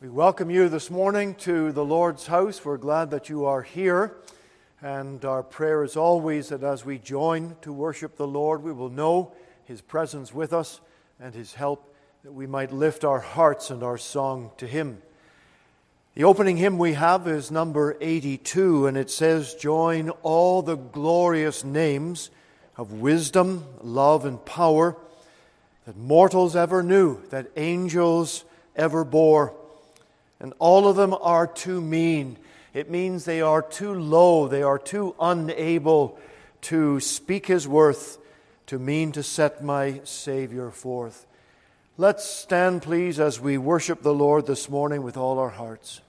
We welcome you this morning to the Lord's house. We're glad that you are here. And our prayer is always that as we join to worship the Lord, we will know His presence with us and His help, that we might lift our hearts and our song to Him. The opening hymn we have is number 82, and it says, Join all the glorious names of wisdom, love, and power that mortals ever knew, that angels ever bore and all of them are too mean. It means they are too low, they are too unable to speak his worth, to mean too set my Savior forth. Let's stand, please, as we worship the Lord this morning with all our hearts.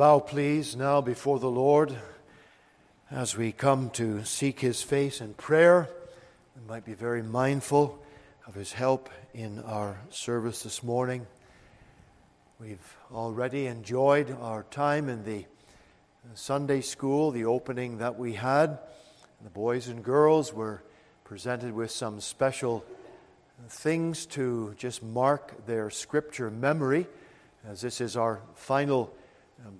Bow, please, now before the Lord as we come to seek His face in prayer. We might be very mindful of His help in our service this morning. We've already enjoyed our time in the Sunday school, the opening that we had. The boys and girls were presented with some special things to just mark their scripture memory, as this is our final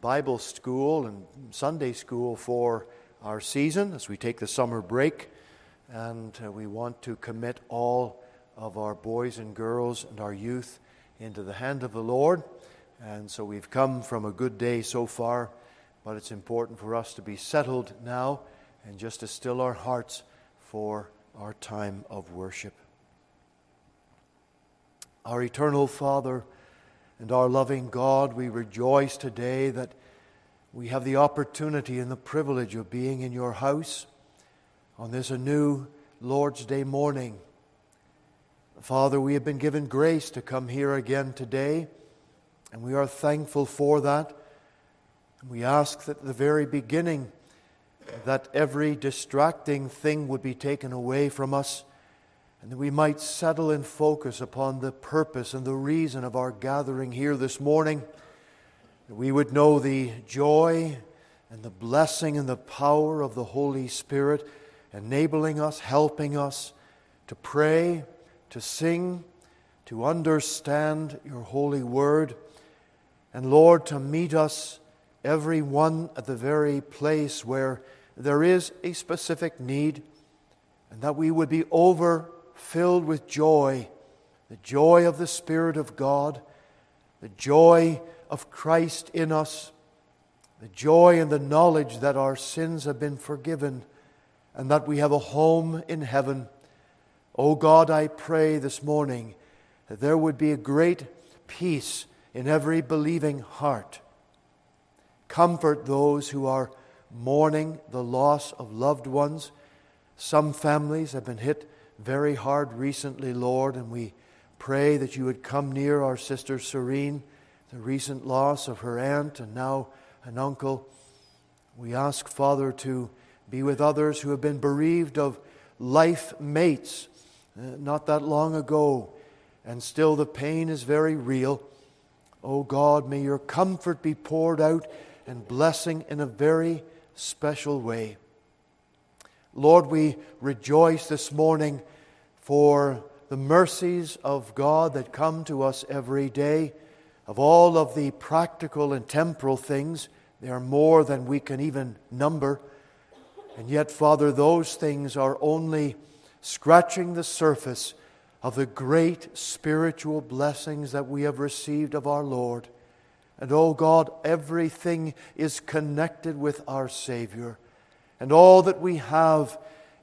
Bible school and Sunday school for our season as we take the summer break. And uh, we want to commit all of our boys and girls and our youth into the hand of the Lord. And so we've come from a good day so far, but it's important for us to be settled now and just to still our hearts for our time of worship. Our eternal Father and our loving God, we rejoice today that we have the opportunity and the privilege of being in your house on this anew Lord's Day morning. Father, we have been given grace to come here again today, and we are thankful for that. And we ask that at the very beginning, that every distracting thing would be taken away from us, and that we might settle and focus upon the purpose and the reason of our gathering here this morning. That we would know the joy and the blessing and the power of the Holy Spirit, enabling us, helping us to pray, to sing, to understand your holy word, and Lord, to meet us, every one at the very place where there is a specific need, and that we would be overfilled with joy the joy of the Spirit of God, the joy of Christ in us, the joy and the knowledge that our sins have been forgiven and that we have a home in heaven. O oh God, I pray this morning that there would be a great peace in every believing heart. Comfort those who are mourning the loss of loved ones. Some families have been hit very hard recently, Lord, and we pray that you would come near our sister Serene, the recent loss of her aunt and now an uncle. We ask, Father, to be with others who have been bereaved of life mates uh, not that long ago, and still the pain is very real. Oh God, may your comfort be poured out and blessing in a very special way. Lord, we rejoice this morning for the mercies of God that come to us every day. Of all of the practical and temporal things, they are more than we can even number. And yet, Father, those things are only scratching the surface of the great spiritual blessings that we have received of our Lord. And oh God, everything is connected with our Savior. And all that we have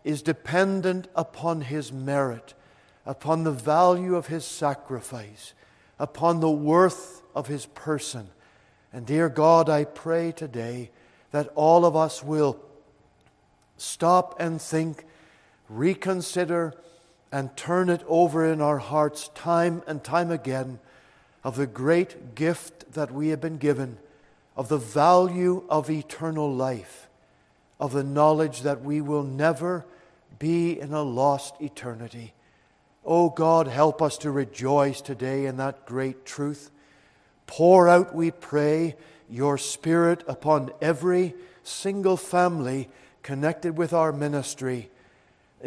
is dependent upon His merit, upon the value of His sacrifice, upon the worth of His person. And dear God, I pray today that all of us will stop and think, reconsider, and turn it over in our hearts time and time again of the great gift that we have been given, of the value of eternal life, of the knowledge that we will never be in a lost eternity. Oh God, help us to rejoice today in that great truth. Pour out, we pray, your Spirit upon every single family connected with our ministry.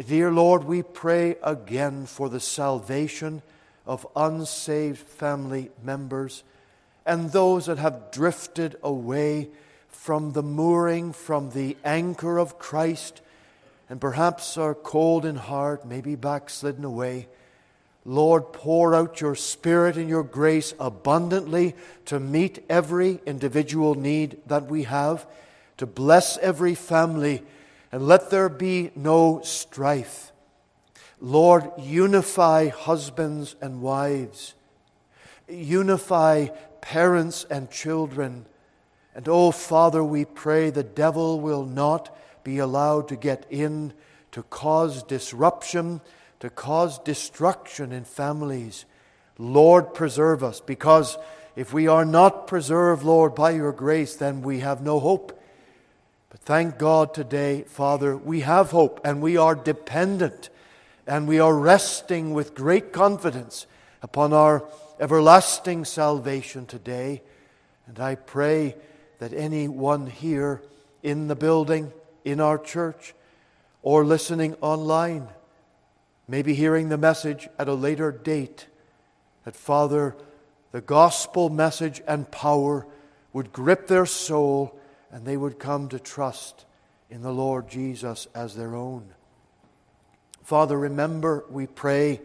Dear Lord, we pray again for the salvation of unsaved family members and those that have drifted away from the mooring, from the anchor of Christ, and perhaps are cold in heart, maybe backslidden away. Lord, pour out your Spirit and your grace abundantly to meet every individual need that we have, to bless every family, and let there be no strife Lord, unify husbands and wives, unify parents and children. And oh, Father, we pray the devil will not be allowed to get in to cause disruption, to cause destruction in families. Lord, preserve us, because if we are not preserved, Lord, by your grace, then we have no hope. But thank God today, Father, we have hope and we are dependent and we are resting with great confidence upon our everlasting salvation today. And I pray that anyone here in the building, in our church, or listening online, maybe hearing the message at a later date, that Father, the gospel message and power would grip their soul and they would come to trust in the Lord Jesus as their own. Father, remember, we pray,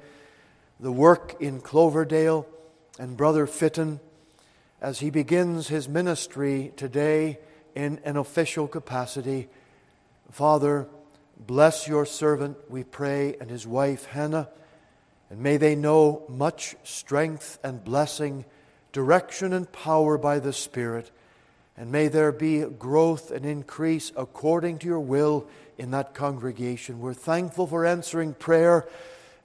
the work in Cloverdale and Brother Fitton as he begins his ministry today in an official capacity. Father, bless your servant, we pray, and his wife Hannah, and may they know much strength and blessing, direction and power by the Spirit, and may there be growth and increase according to your will in that congregation. We're thankful for answering prayer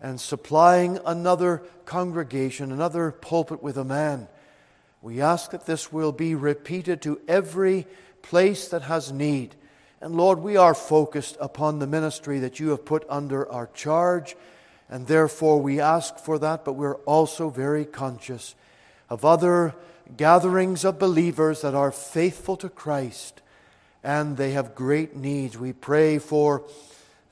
and supplying another congregation, another pulpit with a man. We ask that this will be repeated to every place that has need. And Lord, we are focused upon the ministry that you have put under our charge, and therefore we ask for that, but we're also very conscious of other gatherings of believers that are faithful to Christ and they have great needs. We pray for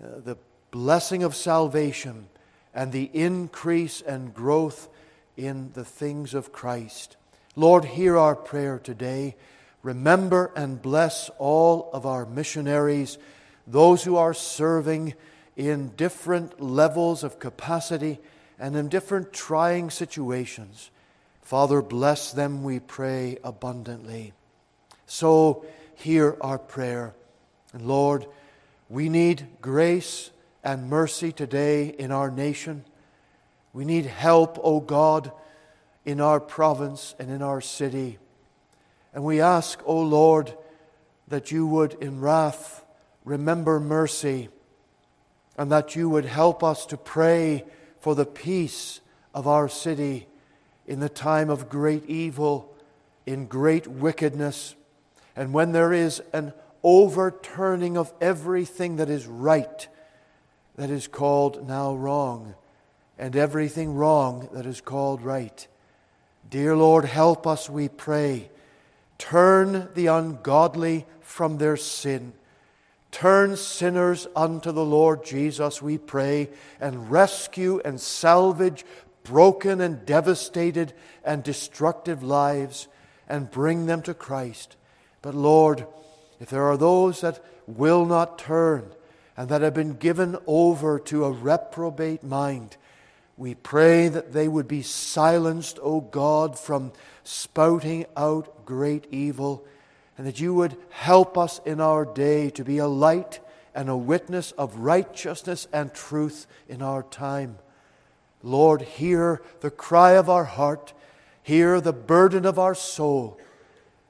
uh, the blessing of salvation and the increase and growth in the things of Christ. Lord, hear our prayer today. Remember and bless all of our missionaries, those who are serving in different levels of capacity and in different trying situations. Father, bless them, we pray abundantly. So, hear our prayer. And Lord, we need grace and mercy today in our nation. We need help, O God, in our province and in our city. And we ask, O Lord, that you would in wrath remember mercy and that you would help us to pray for the peace of our city in the time of great evil, in great wickedness, and when there is an overturning of everything that is right, that is called now wrong, and everything wrong that is called right. Dear Lord, help us, we pray. Turn the ungodly from their sin. Turn sinners unto the Lord Jesus, we pray, and rescue and salvage broken and devastated and destructive lives and bring them to Christ. But Lord, if there are those that will not turn and that have been given over to a reprobate mind, we pray that they would be silenced, O God, from spouting out great evil, and that you would help us in our day to be a light and a witness of righteousness and truth in our time. Lord, hear the cry of our heart, hear the burden of our soul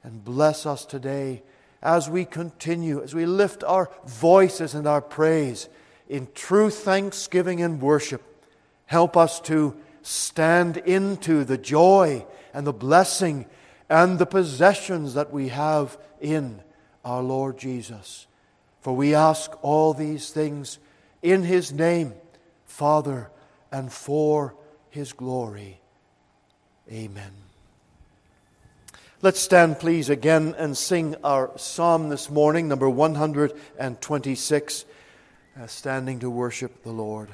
and bless us today as we continue, as we lift our voices and our praise in true thanksgiving and worship. Help us to stand into the joy and the blessing and the possessions that we have in our Lord Jesus. For we ask all these things in His name, Father, and for His glory. Amen. Let's stand, please, again and sing our psalm this morning, number 126, uh, standing to worship the Lord.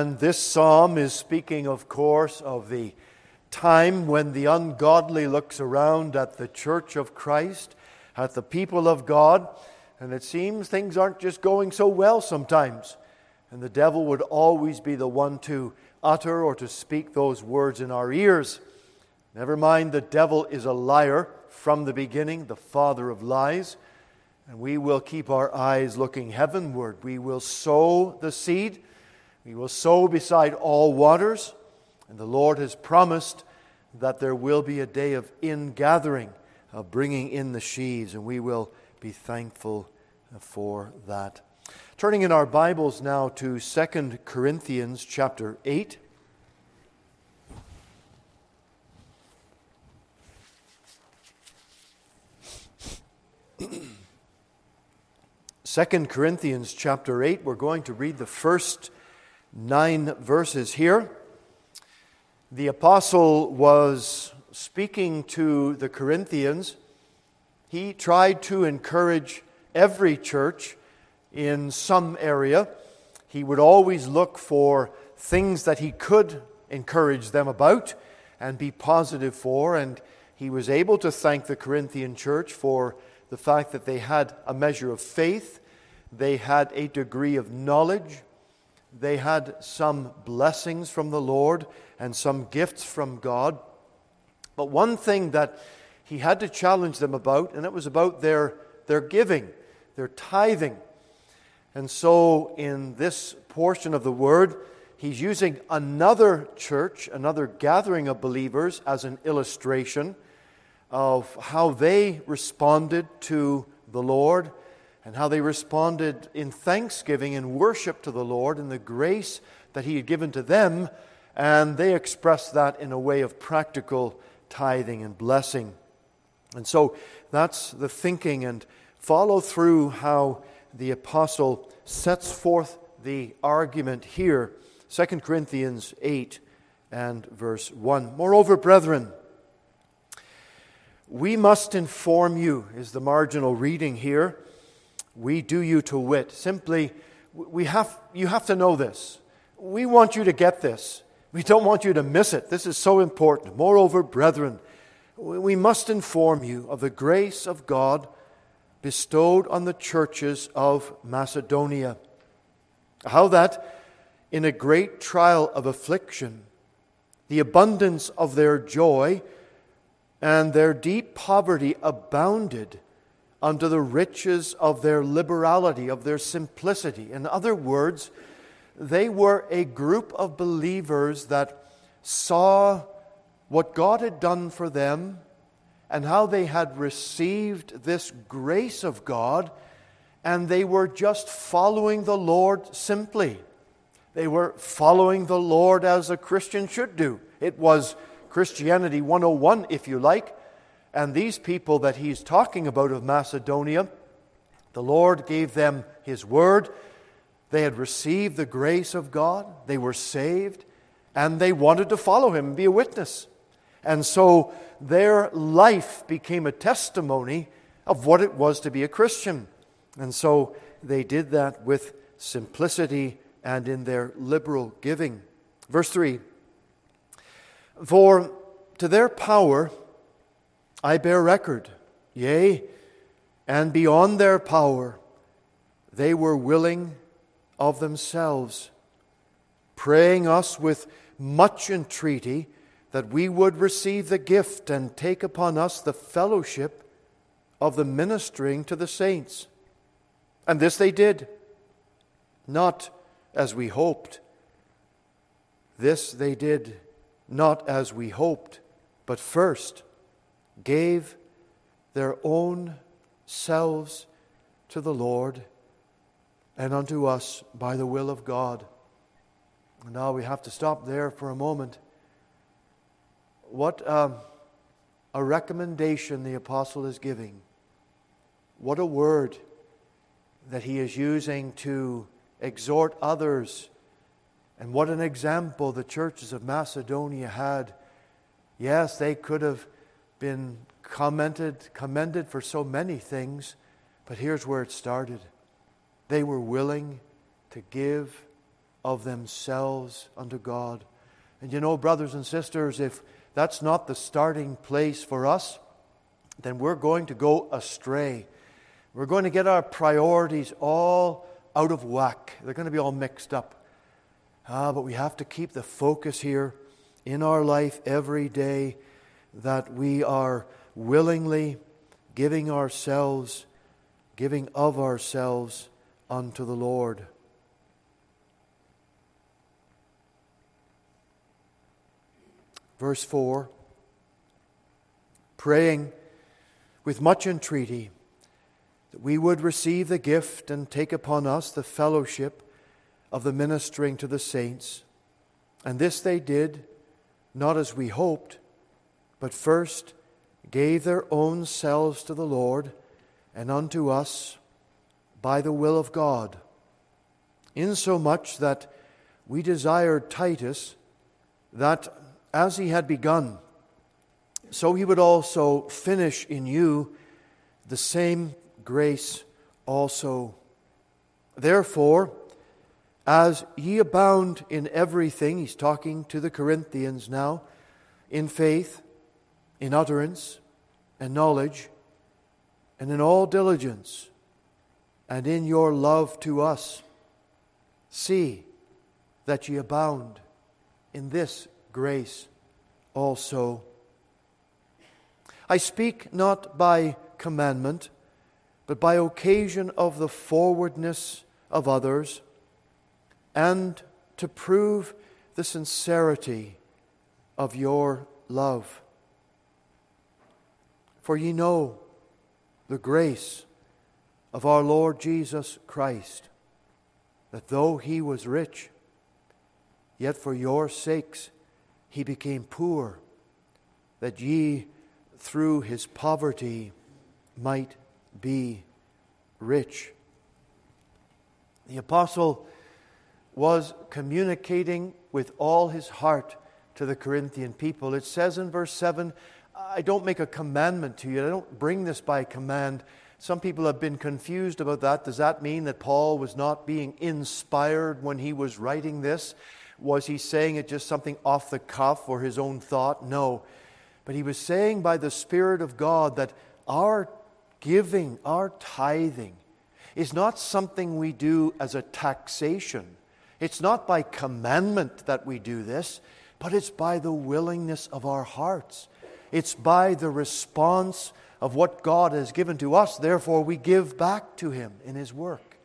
And this psalm is speaking, of course, of the time when the ungodly looks around at the church of Christ, at the people of God, and it seems things aren't just going so well sometimes. And the devil would always be the one to utter or to speak those words in our ears. Never mind, the devil is a liar from the beginning, the father of lies. And we will keep our eyes looking heavenward. We will sow the seed. We will sow beside all waters. And the Lord has promised that there will be a day of ingathering, of bringing in the sheaves, and we will be thankful for that. Turning in our Bibles now to 2 Corinthians chapter 8. Second Corinthians chapter 8, we're going to read the first nine verses here. The apostle was speaking to the Corinthians. He tried to encourage every church in some area. He would always look for things that he could encourage them about and be positive for. And he was able to thank the Corinthian church for the fact that they had a measure of faith, they had a degree of knowledge, they had some blessings from the Lord and some gifts from God. But one thing that he had to challenge them about, and it was about their, their giving, their tithing. And so, in this portion of the word, he's using another church, another gathering of believers, as an illustration of how they responded to the Lord and how they responded in thanksgiving and worship to the Lord and the grace that He had given to them, and they expressed that in a way of practical tithing and blessing. And so that's the thinking, and follow through how the apostle sets forth the argument here 2 Corinthians 8 and verse 1. Moreover, brethren, we must inform you, is the marginal reading here. We do you to wit. Simply, we have, you have to know this. We want you to get this. We don't want you to miss it. This is so important. Moreover, brethren, we must inform you of the grace of God bestowed on the churches of Macedonia. How that in a great trial of affliction, the abundance of their joy and their deep poverty abounded unto the riches of their liberality, of their simplicity. In other words, they were a group of believers that saw what God had done for them and how they had received this grace of God, and they were just following the Lord simply. They were following the Lord as a Christian should do. It was Christianity 101, if you like. And these people that he's talking about of Macedonia, the Lord gave them his word. They had received the grace of God, they were saved, and they wanted to follow him and be a witness. And so their life became a testimony of what it was to be a Christian. And so they did that with simplicity and in their liberal giving. Verse 3 for to their power I bear record, yea, and beyond their power they were willing of themselves, praying us with much entreaty that we would receive the gift and take upon us the fellowship of the ministering to the saints. And this they did, not as we hoped. This they did not as we hoped, but first gave their own selves to the Lord and unto us by the will of God. Now we have to stop there for a moment. What um, a recommendation the apostle is giving. What a word that he is using to exhort others and what an example the churches of Macedonia had. Yes, they could have been commented, commended for so many things, but here's where it started. They were willing to give of themselves unto God. And you know, brothers and sisters, if that's not the starting place for us, then we're going to go astray. We're going to get our priorities all out of whack. They're going to be all mixed up. Ah, but we have to keep the focus here in our life every day that we are willingly giving ourselves, giving of ourselves unto the Lord. Verse 4 Praying with much entreaty that we would receive the gift and take upon us the fellowship of the ministering to the saints. And this they did, not as we hoped, but first gave their own selves to the Lord and unto us by the will of God, insomuch that we desired Titus that as he had begun, so he would also finish in you the same grace also. Therefore, as ye abound in everything, he's talking to the Corinthians now, in faith, in utterance, and knowledge, and in all diligence, and in your love to us, see that ye abound in this grace also. I speak not by commandment, but by occasion of the forwardness of others, and to prove the sincerity of your love. For ye know the grace of our Lord Jesus Christ, that though he was rich, yet for your sakes he became poor, that ye through his poverty might be rich. The apostle was communicating with all his heart to the Corinthian people. It says in verse 7 I don't make a commandment to you, I don't bring this by command. Some people have been confused about that. Does that mean that Paul was not being inspired when he was writing this? Was he saying it just something off the cuff or his own thought? No. But he was saying by the Spirit of God that our giving, our tithing, is not something we do as a taxation. It's not by commandment that we do this, but it's by the willingness of our hearts. It's by the response of what God has given to us. Therefore, we give back to Him in His work.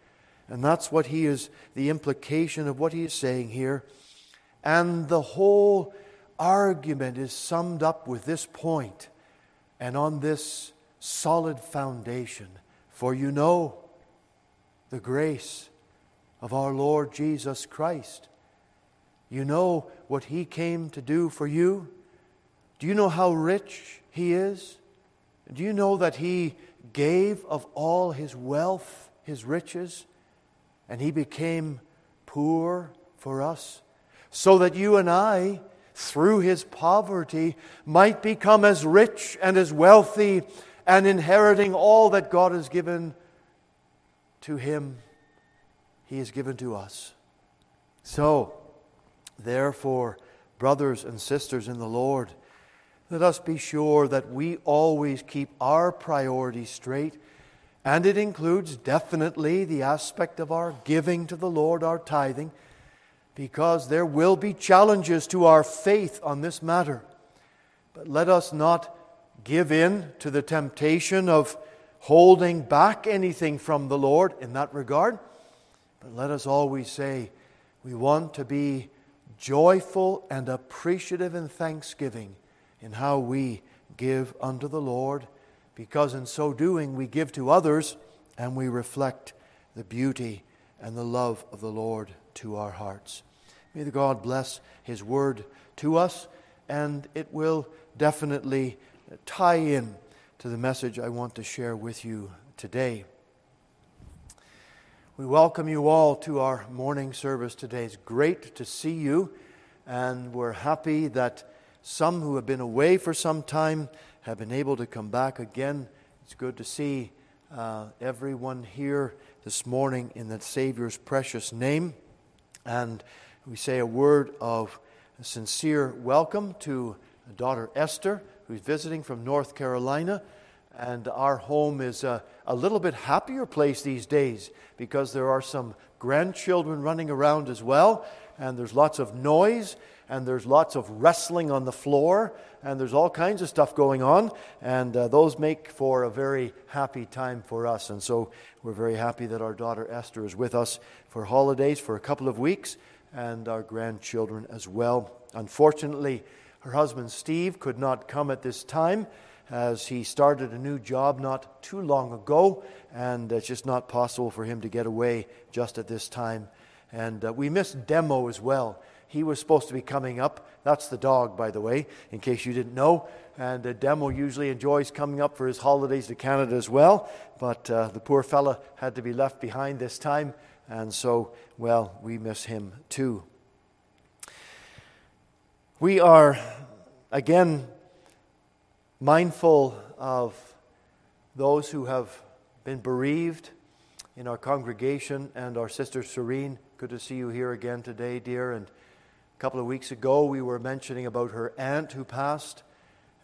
And that's what He is, the implication of what He is saying here. And the whole argument is summed up with this point and on this solid foundation. For you know the grace of our Lord Jesus Christ. You know what He came to do for you. Do you know how rich He is? Do you know that He gave of all His wealth, His riches, and He became poor for us, so that you and I through his poverty, might become as rich and as wealthy and inheriting all that God has given to him, he has given to us. So, therefore, brothers and sisters in the Lord, let us be sure that we always keep our priorities straight. And it includes definitely the aspect of our giving to the Lord, our tithing because there will be challenges to our faith on this matter. But let us not give in to the temptation of holding back anything from the Lord in that regard. But let us always say, we want to be joyful and appreciative in thanksgiving in how we give unto the Lord, because in so doing we give to others and we reflect the beauty and the love of the Lord to our hearts. May the God bless His word to us, and it will definitely tie in to the message I want to share with you today. We welcome you all to our morning service today. It's great to see you, and we're happy that some who have been away for some time have been able to come back again. It's good to see uh, everyone here this morning in the Savior's precious name. And we say a word of sincere welcome to daughter Esther, who's visiting from North Carolina. And our home is a, a little bit happier place these days because there are some grandchildren running around as well, and there's lots of noise, and there's lots of wrestling on the floor, and there's all kinds of stuff going on, and uh, those make for a very happy time for us. And so we're very happy that our daughter Esther is with us for holidays for a couple of weeks, and our grandchildren as well. Unfortunately, her husband Steve could not come at this time as he started a new job not too long ago, and it's just not possible for him to get away just at this time. And uh, we missed Demo as well. He was supposed to be coming up. That's the dog, by the way, in case you didn't know. And uh, Demo usually enjoys coming up for his holidays to Canada as well. But uh, the poor fella had to be left behind this time. And so, well, we miss him too. We are, again, mindful of those who have been bereaved in our congregation and our sister Serene. Good to see you here again today, dear. And a couple of weeks ago, we were mentioning about her aunt who passed,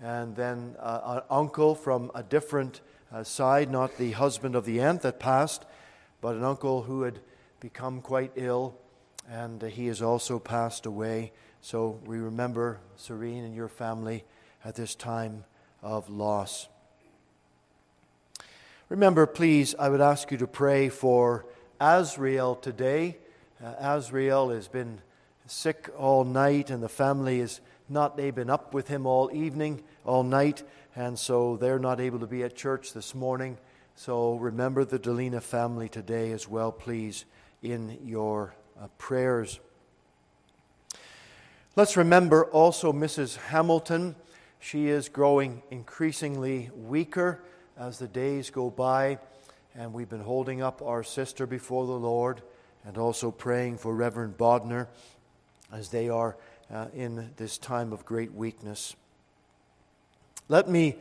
and then uh, an uncle from a different uh, side, not the husband of the aunt that passed, but an uncle who had become quite ill, and he has also passed away. So we remember Serene and your family at this time of loss. Remember, please, I would ask you to pray for Azrael today. Uh, Azrael has been sick all night, and the family is not they've been up with him all evening, all night, and so they're not able to be at church this morning. So remember the Delina family today as well, please, in your uh, prayers. Let's remember also Mrs. Hamilton. She is growing increasingly weaker as the days go by, and we've been holding up our sister before the Lord and also praying for Reverend Bodner as they are uh, in this time of great weakness. Let me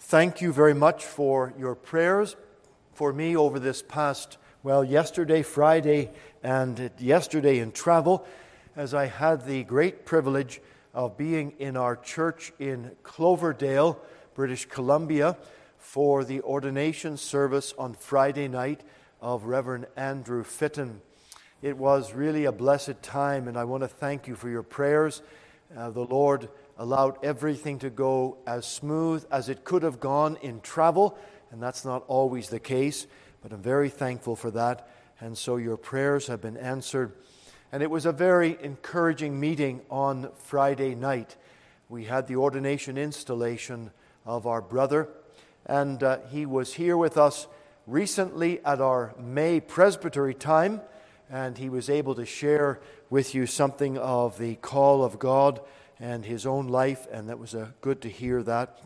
thank you very much for your prayers for me over this past, well, yesterday, Friday, and yesterday in travel, as I had the great privilege of being in our church in Cloverdale, British Columbia, for the ordination service on Friday night of Reverend Andrew Fitton. It was really a blessed time, and I want to thank you for your prayers. Uh, the Lord allowed everything to go as smooth as it could have gone in travel, and that's not always the case, but I'm very thankful for that. And so your prayers have been answered. And it was a very encouraging meeting on Friday night. We had the ordination installation of our brother, and uh, he was here with us recently at our May presbytery time, and he was able to share with you something of the call of God and his own life, and that was uh, good to hear that.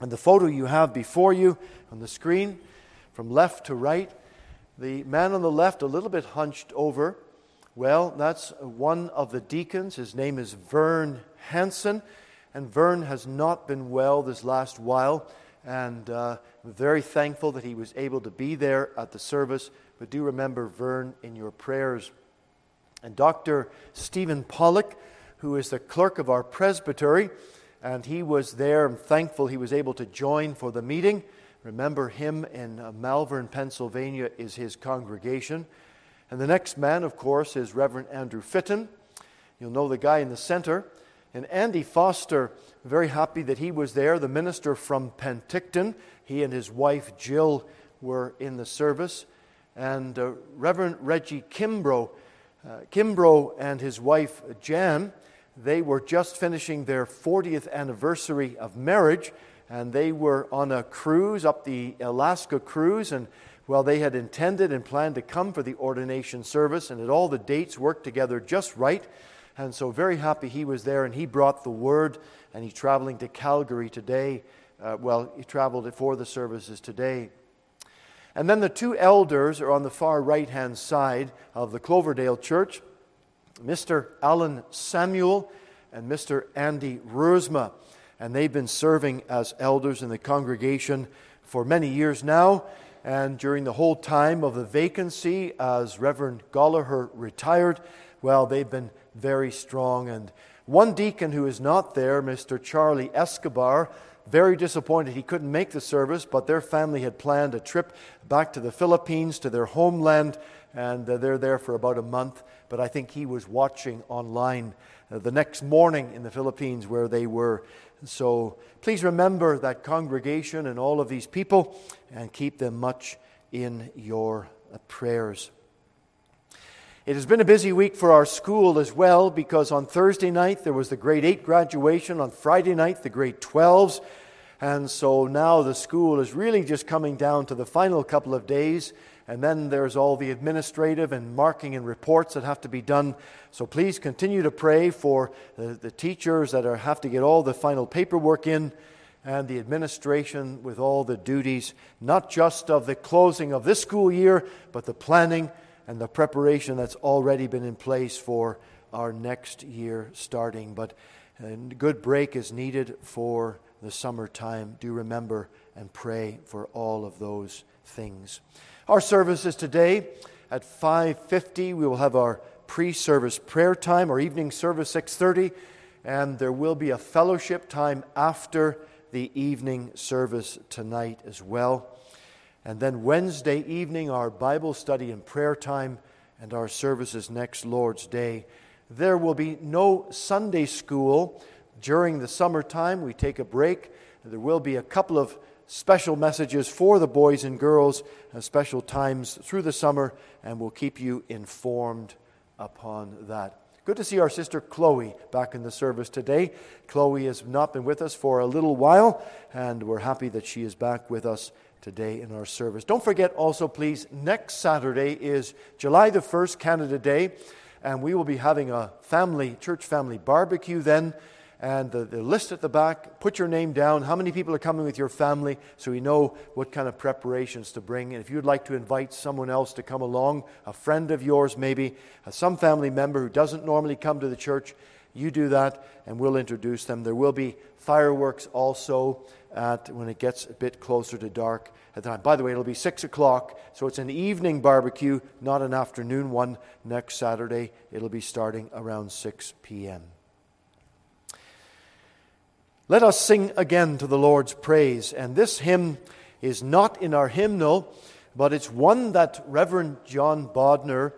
And the photo you have before you on the screen, from left to right, the man on the left, a little bit hunched over, well, that's one of the deacons. His name is Vern Hansen. And Vern has not been well this last while. And uh, very thankful that he was able to be there at the service. But do remember Vern in your prayers. And Dr. Stephen Pollock, who is the clerk of our presbytery, and he was there. I'm thankful he was able to join for the meeting. Remember him in uh, Malvern, Pennsylvania, is his congregation. And the next man, of course, is Reverend Andrew Fitton. You'll know the guy in the center. And Andy Foster, very happy that he was there, the minister from Penticton. He and his wife Jill were in the service. And uh, Reverend Reggie Kimbrough, uh, Kimbrough and his wife Jan, they were just finishing their 40th anniversary of marriage. And they were on a cruise up the Alaska cruise. And well, they had intended and planned to come for the ordination service, and that all the dates worked together just right. And so, very happy he was there, and he brought the word, and he's traveling to Calgary today. Uh, well, he traveled for the services today. And then the two elders are on the far right hand side of the Cloverdale Church Mr. Alan Samuel and Mr. Andy Rursma. And they've been serving as elders in the congregation for many years now. And during the whole time of the vacancy, as Reverend Gollaher retired, well, they've been very strong. And one deacon who is not there, Mr. Charlie Escobar, very disappointed he couldn't make the service, but their family had planned a trip back to the Philippines, to their homeland, and uh, they're there for about a month. But I think he was watching online uh, the next morning in the Philippines where they were. So please remember that congregation and all of these people and keep them much in your uh, prayers. It has been a busy week for our school as well because on Thursday night there was the grade 8 graduation, on Friday night the grade 12s, and so now the school is really just coming down to the final couple of days, and then there's all the administrative and marking and reports that have to be done. So please continue to pray for the, the teachers that are, have to get all the final paperwork in and the administration with all the duties, not just of the closing of this school year, but the planning and the preparation that's already been in place for our next year starting. But a good break is needed for the summertime. Do remember and pray for all of those things. Our service is today at 5:50 we will have our pre-service prayer time our evening service 6:30 and there will be a fellowship time after the evening service tonight as well. And then Wednesday evening, our Bible study and prayer time, and our services next Lord's Day. There will be no Sunday school during the summertime. We take a break. There will be a couple of special messages for the boys and girls, at special times through the summer, and we'll keep you informed upon that. Good to see our sister Chloe back in the service today. Chloe has not been with us for a little while, and we're happy that she is back with us today in our service. Don't forget also, please, next Saturday is July the 1st, Canada Day, and we will be having a family, church family barbecue then. And the, the list at the back, put your name down, how many people are coming with your family, so we know what kind of preparations to bring. And if you'd like to invite someone else to come along, a friend of yours maybe, uh, some family member who doesn't normally come to the church, you do that and we'll introduce them. There will be fireworks also at when it gets a bit closer to dark at the time. By the way, it'll be 6 o'clock, so it's an evening barbecue, not an afternoon one next Saturday. It'll be starting around 6 p.m. Let us sing again to the Lord's praise. And this hymn is not in our hymnal, but it's one that Reverend John Bodner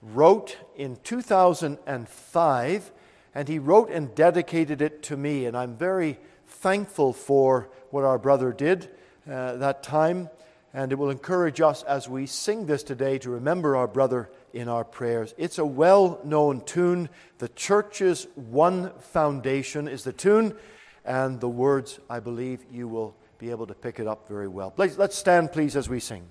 wrote in 2005, and he wrote and dedicated it to me. And I'm very thankful for what our brother did uh, that time, and it will encourage us as we sing this today to remember our brother in our prayers. It's a well known tune. The church's one foundation is the tune, and the words, I believe, you will be able to pick it up very well. Let's stand, please, as we sing.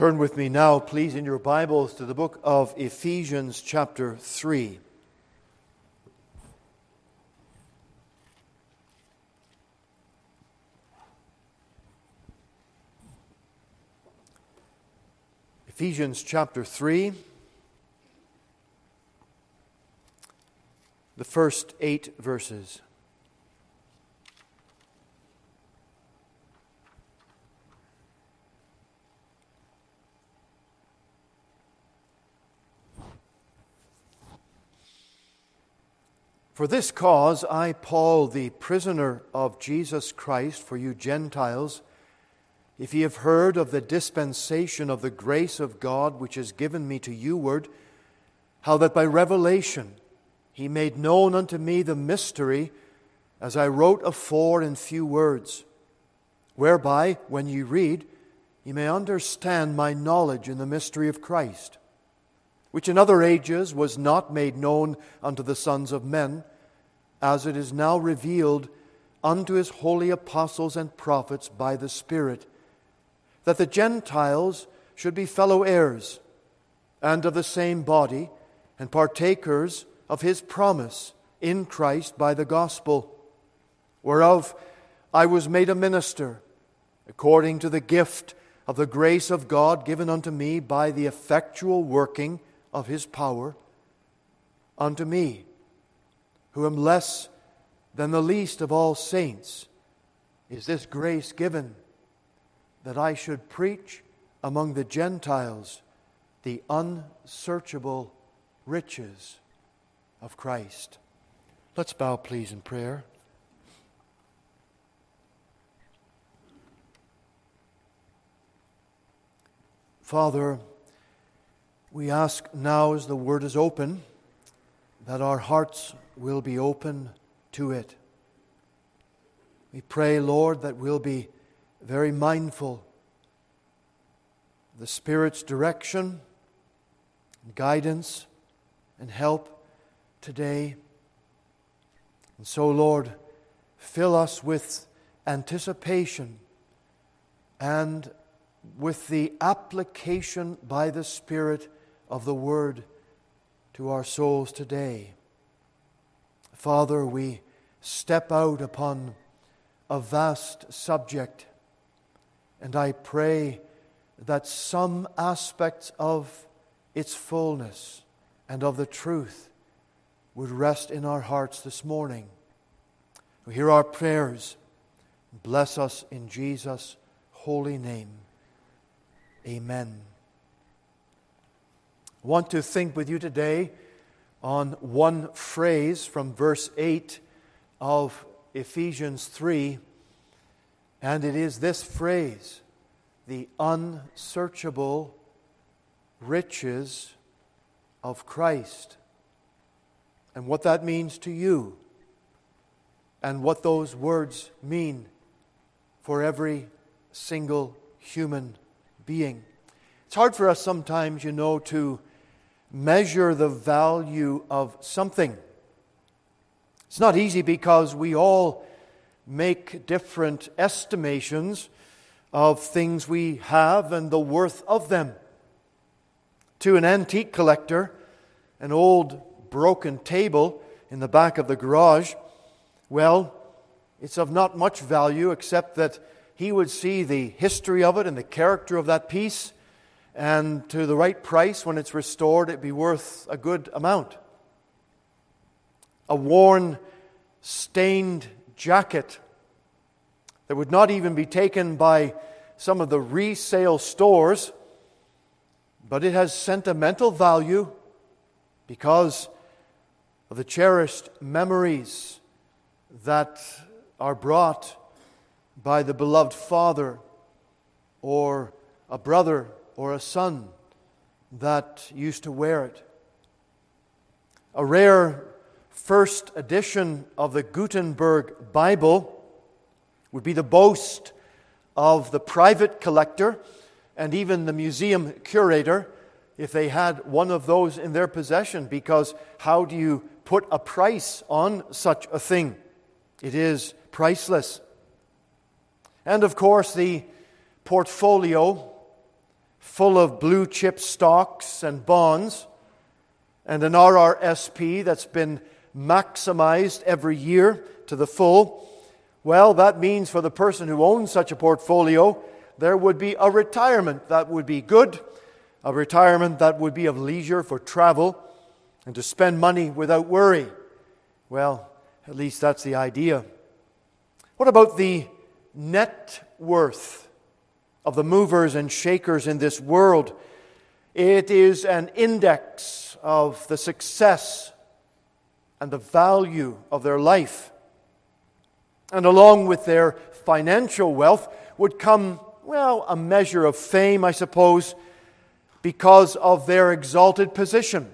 Turn with me now, please, in your Bibles to the book of Ephesians, chapter 3. Ephesians chapter 3, the first eight verses. For this cause, I, Paul, the prisoner of Jesus Christ, for you Gentiles, if ye have heard of the dispensation of the grace of God which is given me to you ward, how that by revelation he made known unto me the mystery, as I wrote afore in few words, whereby, when ye read, ye may understand my knowledge in the mystery of Christ, which in other ages was not made known unto the sons of men as it is now revealed unto his holy apostles and prophets by the Spirit, that the Gentiles should be fellow heirs and of the same body, and partakers of his promise in Christ by the gospel, whereof I was made a minister, according to the gift of the grace of God given unto me by the effectual working of his power, unto me who am less than the least of all saints, is this grace given that I should preach among the Gentiles the unsearchable riches of Christ. Let's bow, please, in prayer. Father, we ask now as the word is open that our hearts will be open to it. We pray, Lord, that we'll be very mindful of the Spirit's direction, and guidance, and help today. And so, Lord, fill us with anticipation and with the application by the Spirit of the Word to our souls today. Father, we step out upon a vast subject, and I pray that some aspects of its fullness and of the truth would rest in our hearts this morning. We Hear our prayers. Bless us in Jesus' holy name. Amen. I want to think with you today on one phrase from verse 8 of Ephesians 3, and it is this phrase the unsearchable riches of Christ, and what that means to you, and what those words mean for every single human being. It's hard for us sometimes, you know, to measure the value of something. It's not easy because we all make different estimations of things we have and the worth of them. To an antique collector, an old broken table in the back of the garage, well, it's of not much value except that he would see the history of it and the character of that piece and to the right price, when it's restored, it'd be worth a good amount. A worn, stained jacket that would not even be taken by some of the resale stores, but it has sentimental value because of the cherished memories that are brought by the beloved father or a brother or a son that used to wear it. A rare first edition of the Gutenberg Bible would be the boast of the private collector and even the museum curator if they had one of those in their possession, because how do you put a price on such a thing? It is priceless. And of course, the portfolio full of blue chip stocks and bonds, and an RRSP that's been maximized every year to the full, well, that means for the person who owns such a portfolio, there would be a retirement that would be good, a retirement that would be of leisure for travel and to spend money without worry. Well, at least that's the idea. What about the net worth of the movers and shakers in this world? It is an index of the success and the value of their life. And along with their financial wealth would come, well, a measure of fame, I suppose, because of their exalted position.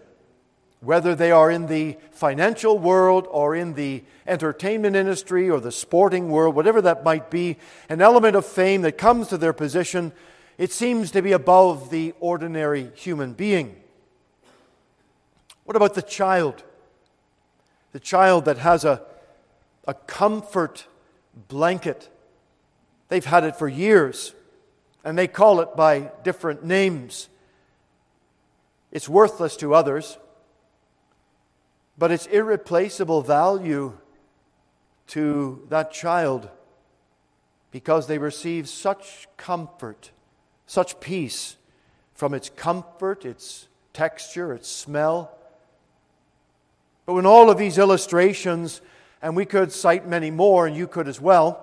Whether they are in the financial world or in the entertainment industry or the sporting world, whatever that might be, an element of fame that comes to their position, it seems to be above the ordinary human being. What about the child? The child that has a, a comfort blanket. They've had it for years, and they call it by different names. It's worthless to others, but its irreplaceable value to that child because they receive such comfort, such peace from its comfort, its texture, its smell. But when all of these illustrations, and we could cite many more, and you could as well,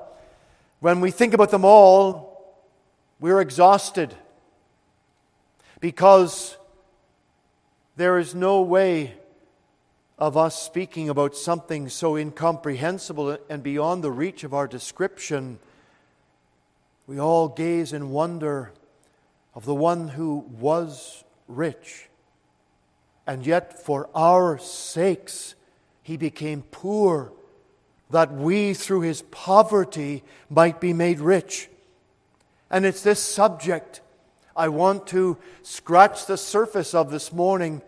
when we think about them all, we're exhausted because there is no way of us speaking about something so incomprehensible and beyond the reach of our description. We all gaze in wonder of the one who was rich and yet, for our sakes, he became poor, that we, through his poverty, might be made rich. And it's this subject I want to scratch the surface of this morning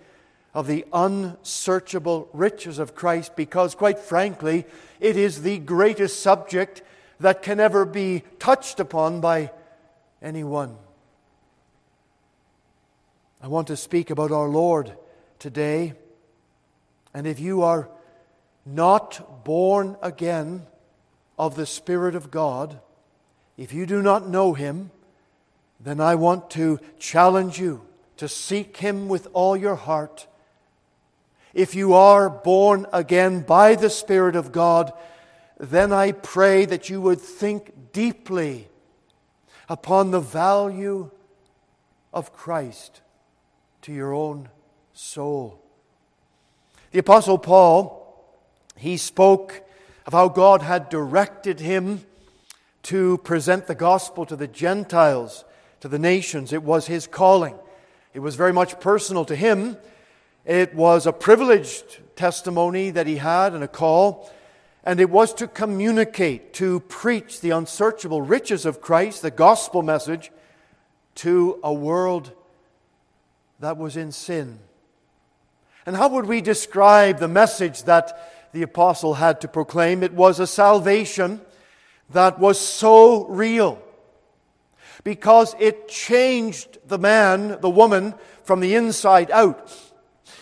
of the unsearchable riches of Christ, because, quite frankly, it is the greatest subject that can ever be touched upon by anyone. I want to speak about our Lord today. And if you are not born again of the Spirit of God, if you do not know Him, then I want to challenge you to seek Him with all your heart. If you are born again by the Spirit of God, then I pray that you would think deeply upon the value of Christ to your own soul. The Apostle Paul, he spoke of how God had directed him to present the gospel to the Gentiles, to the nations. It was his calling. It was very much personal to him. It was a privileged testimony that he had and a call. And it was to communicate, to preach the unsearchable riches of Christ, the gospel message, to a world that was in sin. And how would we describe the message that the apostle had to proclaim? It was a salvation that was so real because it changed the man, the woman, from the inside out.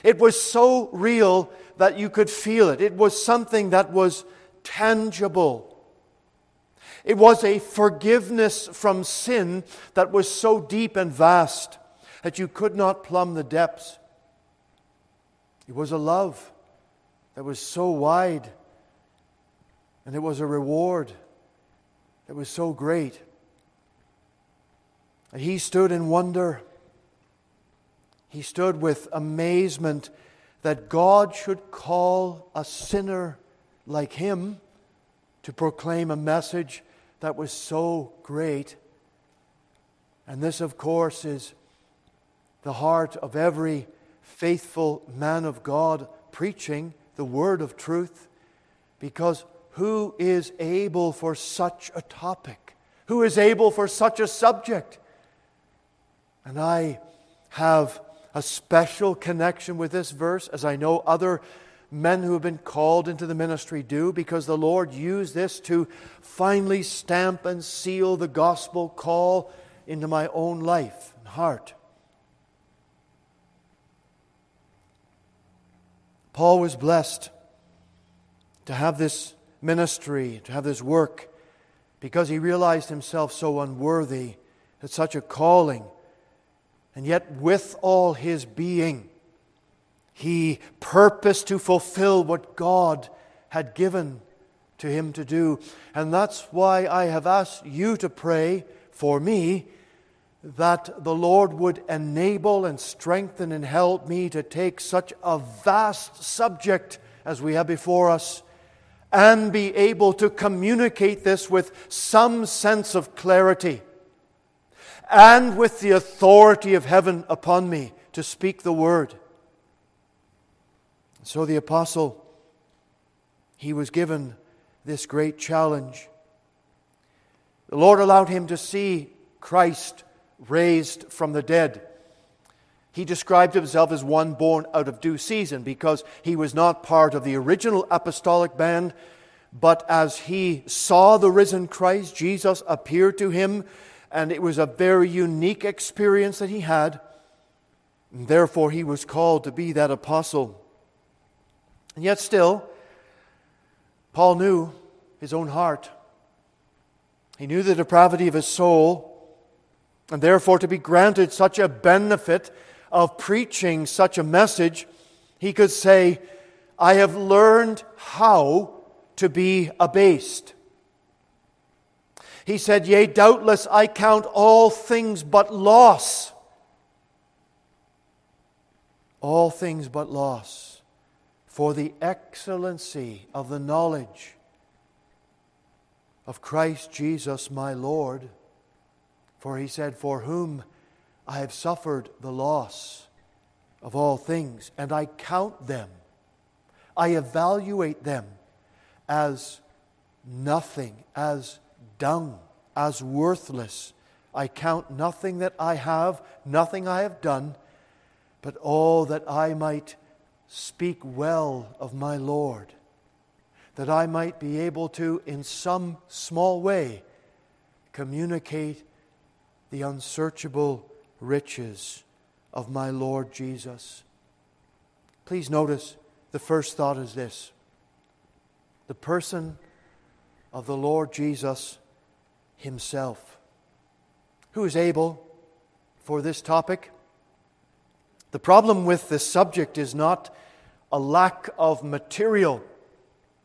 It was so real that you could feel it. It was something that was tangible. It was a forgiveness from sin that was so deep and vast that you could not plumb the depths. It was a love that was so wide, and it was a reward that was so great. He stood in wonder. He stood with amazement that God should call a sinner like him to proclaim a message that was so great. And this, of course, is the heart of every faithful man of God preaching the word of truth because who is able for such a topic? Who is able for such a subject? And I have a special connection with this verse, as I know other men who have been called into the ministry do, because the Lord used this to finally stamp and seal the gospel call into my own life and heart. Paul was blessed to have this ministry, to have this work, because he realized himself so unworthy at such a calling. And yet, with all his being, he purposed to fulfill what God had given to him to do. And that's why I have asked you to pray for me that the Lord would enable and strengthen and help me to take such a vast subject as we have before us and be able to communicate this with some sense of clarity and with the authority of heaven upon me to speak the word. So the apostle, he was given this great challenge. The Lord allowed him to see Christ raised from the dead. He described himself as one born out of due season because he was not part of the original apostolic band, but as he saw the risen Christ, Jesus appeared to him, and it was a very unique experience that he had. And therefore, he was called to be that apostle. And yet, still, Paul knew his own heart. He knew the depravity of his soul, and therefore, to be granted such a benefit of preaching such a message, he could say, I have learned how to be abased. He said, Yea, doubtless I count all things but loss. All things but loss for the excellency of the knowledge of Christ Jesus my Lord. For he said, For whom I have suffered the loss of all things, and I count them, I evaluate them as nothing, as dung, as worthless. I count nothing that I have, nothing I have done, but all that I might speak well of my Lord, that I might be able to, in some small way, communicate the unsearchable riches of my Lord Jesus. Please notice the first thought is this the person of the Lord Jesus Himself. Who is able for this topic? The problem with this subject is not a lack of material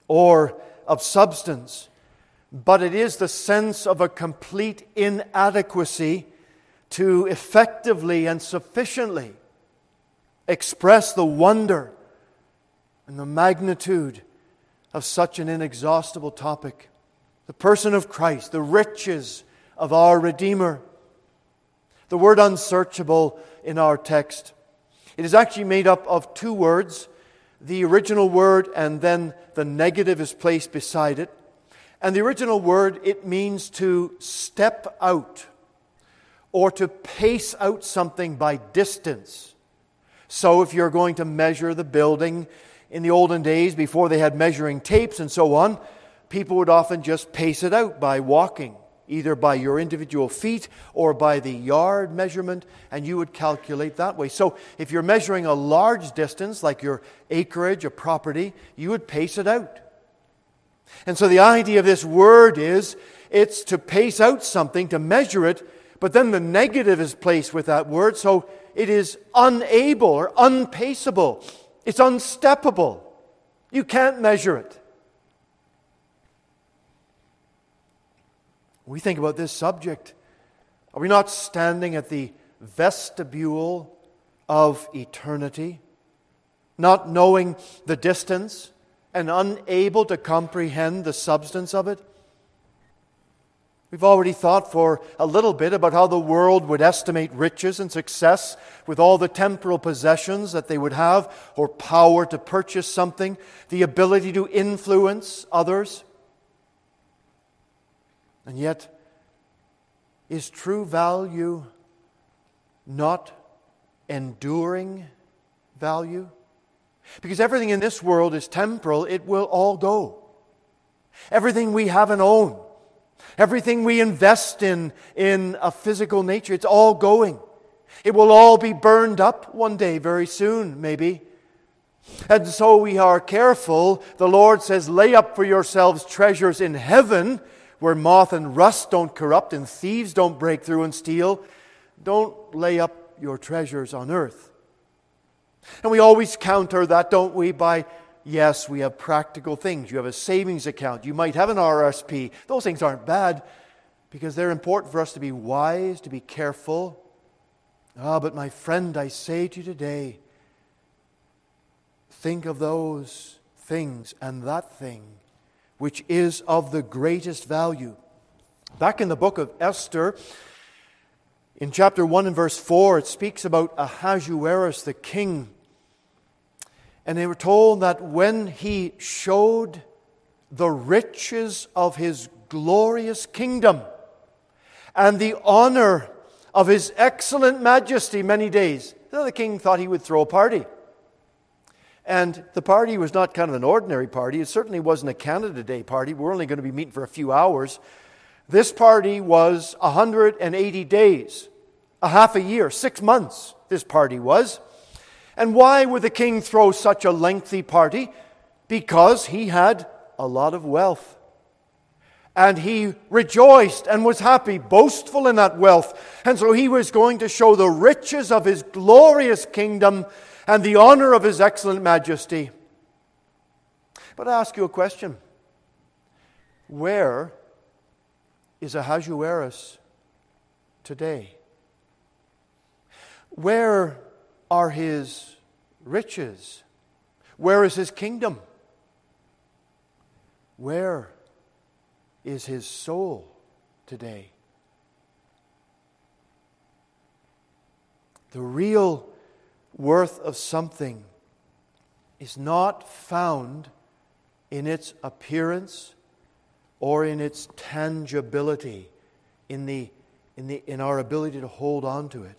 or of substance, but it is the sense of a complete inadequacy to effectively and sufficiently express the wonder and the magnitude of such an inexhaustible topic. The person of Christ, the riches of our Redeemer. The word unsearchable in our text it is actually made up of two words the original word, and then the negative is placed beside it. And the original word, it means to step out or to pace out something by distance. So, if you're going to measure the building in the olden days, before they had measuring tapes and so on, people would often just pace it out by walking either by your individual feet or by the yard measurement, and you would calculate that way. So if you're measuring a large distance, like your acreage, a property, you would pace it out. And so the idea of this word is it's to pace out something, to measure it, but then the negative is placed with that word, so it is unable or unpaceable. It's unsteppable. You can't measure it. We think about this subject, are we not standing at the vestibule of eternity, not knowing the distance and unable to comprehend the substance of it? We've already thought for a little bit about how the world would estimate riches and success with all the temporal possessions that they would have, or power to purchase something, the ability to influence others. And yet, is true value not enduring value? Because everything in this world is temporal, it will all go. Everything we have and own, Everything we invest in, in a physical nature, it's all going. It will all be burned up one day, very soon, maybe. And so we are careful. The Lord says, Lay up for yourselves treasures in heaven where moth and rust don't corrupt and thieves don't break through and steal. Don't lay up your treasures on earth. And we always counter that, don't we, by yes, we have practical things. You have a savings account, you might have an RSP. Those things aren't bad because they're important for us to be wise, to be careful. Ah, but my friend, I say to you today, think of those things and that thing which is of the greatest value. Back in the book of Esther, in chapter 1 and verse 4, it speaks about Ahasuerus, the king. And they were told that when he showed the riches of his glorious kingdom and the honor of his excellent majesty many days, the king thought he would throw a party. And the party was not kind of an ordinary party. It certainly wasn't a Canada Day party. We're only going to be meeting for a few hours. This party was 180 days, a half a year, six months, this party was. And why would the king throw such a lengthy party? Because he had a lot of wealth. And he rejoiced and was happy, boastful in that wealth. And so he was going to show the riches of his glorious kingdom and the honor of his excellent majesty. But I ask you a question Where is Ahasuerus today? Where are his riches? Where is his kingdom? Where is his soul today? The real worth of something is not found in its appearance or in its tangibility, in, the, in, the, in our ability to hold on to it,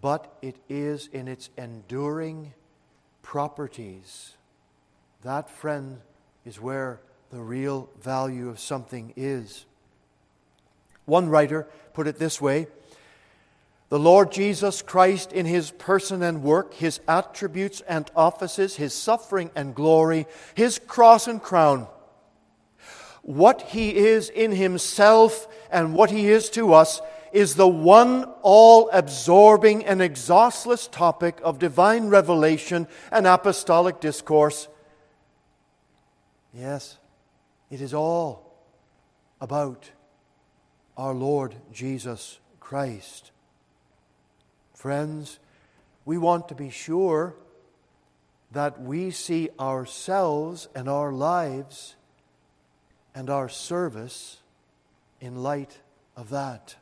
but it is in its enduring properties. That, friend, is where the real value of something is. One writer put it this way the Lord Jesus Christ, in his person and work, his attributes and offices, his suffering and glory, his cross and crown, what he is in himself and what he is to us is the one all absorbing and exhaustless topic of divine revelation and apostolic discourse. Yes, it is all about our Lord Jesus Christ. Friends, we want to be sure that we see ourselves and our lives and our service in light of that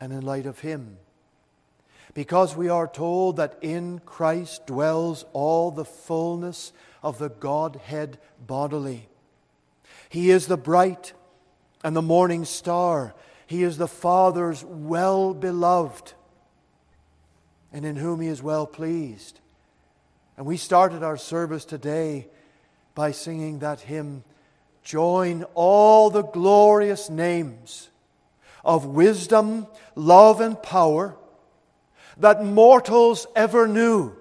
and in light of Him. Because we are told that in Christ dwells all the fullness of the Godhead bodily. He is the bright and the morning star. He is the Father's well beloved and in whom He is well pleased. And we started our service today by singing that hymn Join all the glorious names of wisdom, love, and power that mortals ever knew,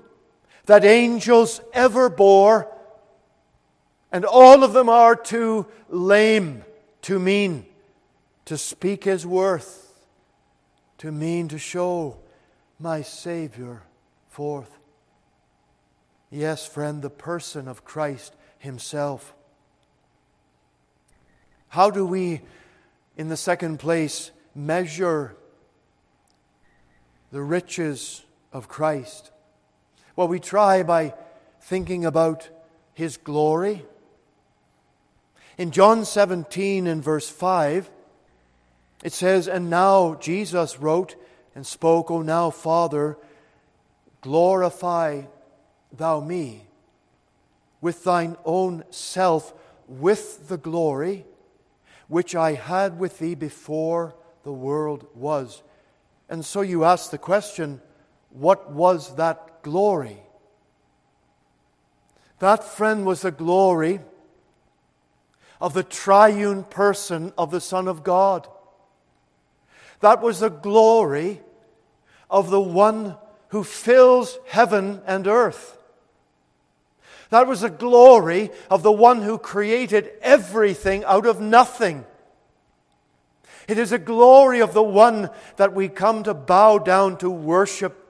that angels ever bore, and all of them are too lame too mean to speak His worth, too mean to show my Savior forth. Yes, friend, the person of Christ Himself. How do we, in the second place, measure the riches of Christ? Well, we try by thinking about His glory. In John 17 and verse 5, it says, And now Jesus wrote, and spoke, O now, Father, glorify thou me with thine own self, with the glory which I had with thee before the world was. And so you ask the question what was that glory? That friend was the glory of the triune person of the Son of God. That was the glory of the one who fills heaven and earth. That was the glory of the one who created everything out of nothing. It is a glory of the one that we come to bow down to worship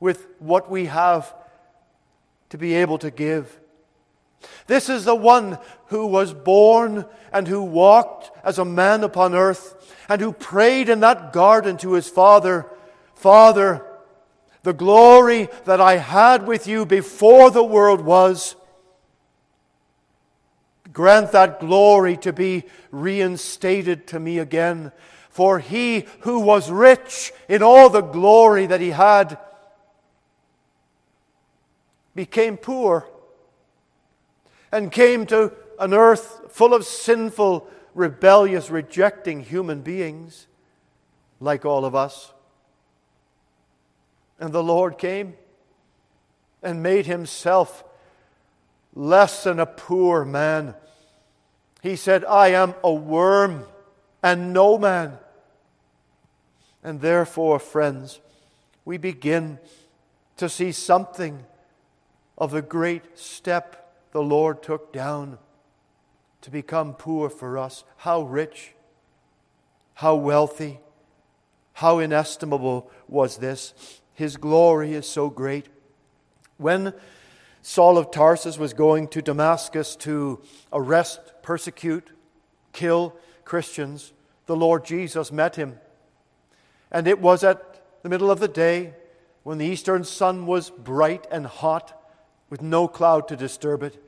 with what we have to be able to give. This is the one who was born and who walked as a man upon earth and who prayed in that garden to his Father, Father, the glory that I had with you before the world was, grant that glory to be reinstated to me again. For he who was rich in all the glory that he had became poor and came to an earth full of sinful, rebellious, rejecting human beings like all of us. And the Lord came and made himself less than a poor man. He said, I am a worm and no man. And therefore, friends, we begin to see something of the great step the Lord took down to become poor for us. How rich, how wealthy, how inestimable was this. His glory is so great. When Saul of Tarsus was going to Damascus to arrest, persecute, kill Christians, the Lord Jesus met him. And it was at the middle of the day when the eastern sun was bright and hot, with no cloud to disturb it.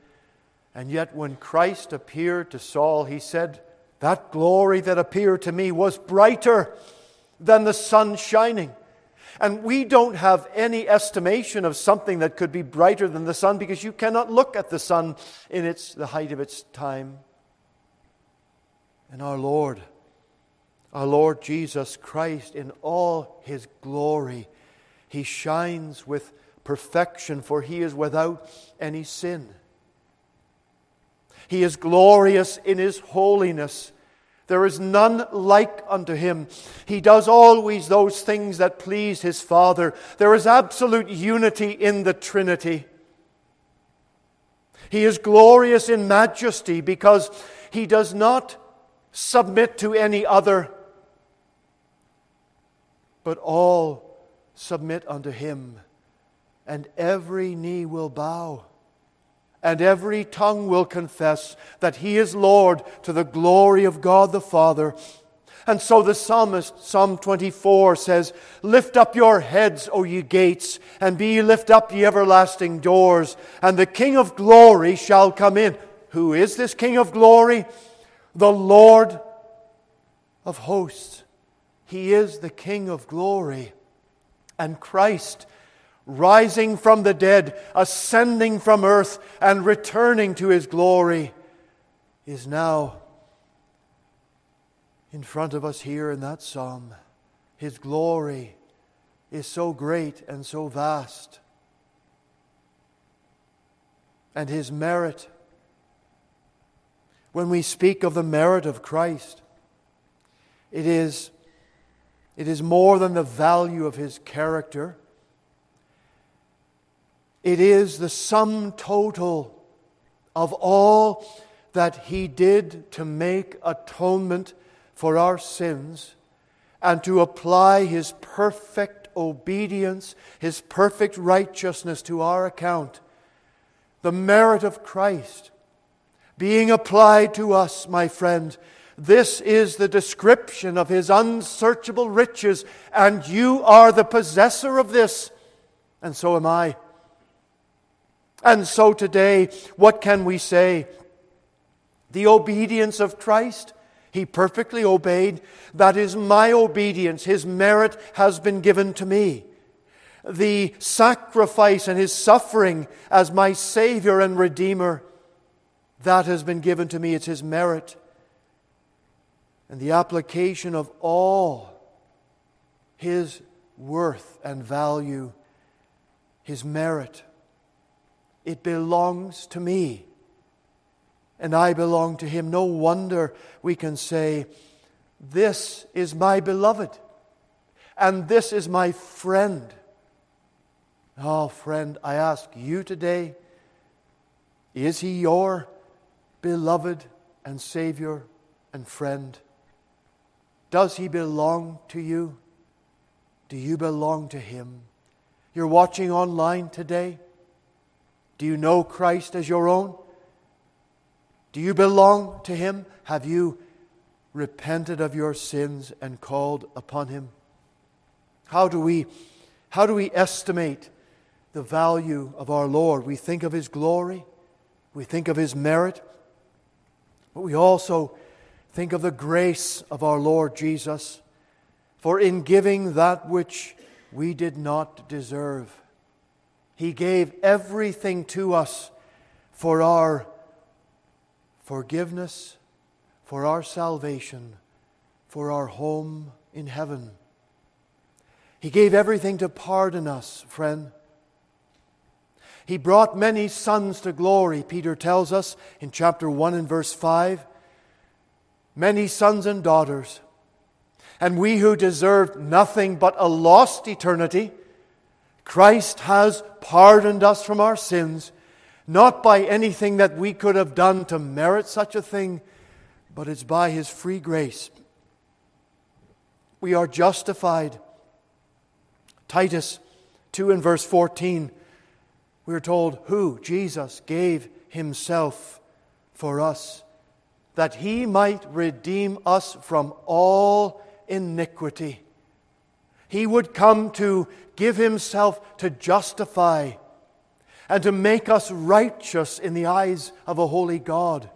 And yet, when Christ appeared to Saul, he said, That glory that appeared to me was brighter than the sun shining. And we don't have any estimation of something that could be brighter than the sun because you cannot look at the sun in its, the height of its time. And our Lord, our Lord Jesus Christ, in all his glory, he shines with perfection, for he is without any sin. He is glorious in his holiness there is none like unto him. He does always those things that please his Father. There is absolute unity in the Trinity. He is glorious in majesty because he does not submit to any other, but all submit unto him, and every knee will bow and every tongue will confess that he is Lord to the glory of God the Father. And so the psalmist, Psalm 24, says, Lift up your heads, O ye gates, and be ye lift up ye everlasting doors, and the King of glory shall come in. Who is this King of glory? The Lord of hosts. He is the King of glory. And Christ rising from the dead, ascending from earth, and returning to his glory, is now in front of us here in that psalm. His glory is so great and so vast. And his merit, when we speak of the merit of Christ, it is, it is more than the value of his character it is the sum total of all that He did to make atonement for our sins and to apply His perfect obedience, His perfect righteousness to our account. The merit of Christ being applied to us, my friend. This is the description of his unsearchable riches, and you are the possessor of this, and so am I. And so today, what can we say? The obedience of Christ, He perfectly obeyed. That is my obedience. His merit has been given to me. The sacrifice and His suffering as my Savior and Redeemer, that has been given to me. It's His merit. And the application of all His worth and value, His merit it belongs to me. and I belong to him. No wonder we can say, This is my beloved, and this is my friend. Oh, friend, I ask you today, is he your beloved and Savior and friend? Does he belong to you? Do you belong to him? You're watching online today. Do you know Christ as your own? Do you belong to Him? Have you repented of your sins and called upon Him? How do we, how do we estimate the value of our Lord? We think of His glory, we think of His merit, but we also think of the grace of our Lord Jesus. For in giving that which we did not deserve, He gave everything to us for our forgiveness, for our salvation, for our home in heaven. He gave everything to pardon us, friend. He brought many sons to glory, Peter tells us in chapter 1 and verse 5. Many sons and daughters. And we who deserved nothing but a lost eternity, Christ has pardoned us from our sins not by anything that we could have done to merit such a thing, but it's by His free grace. We are justified. Titus 2 and verse 14, we are told, Who? Jesus gave Himself for us, that He might redeem us from all iniquity. He would come to give Himself to justify and to make us righteous in the eyes of a holy God.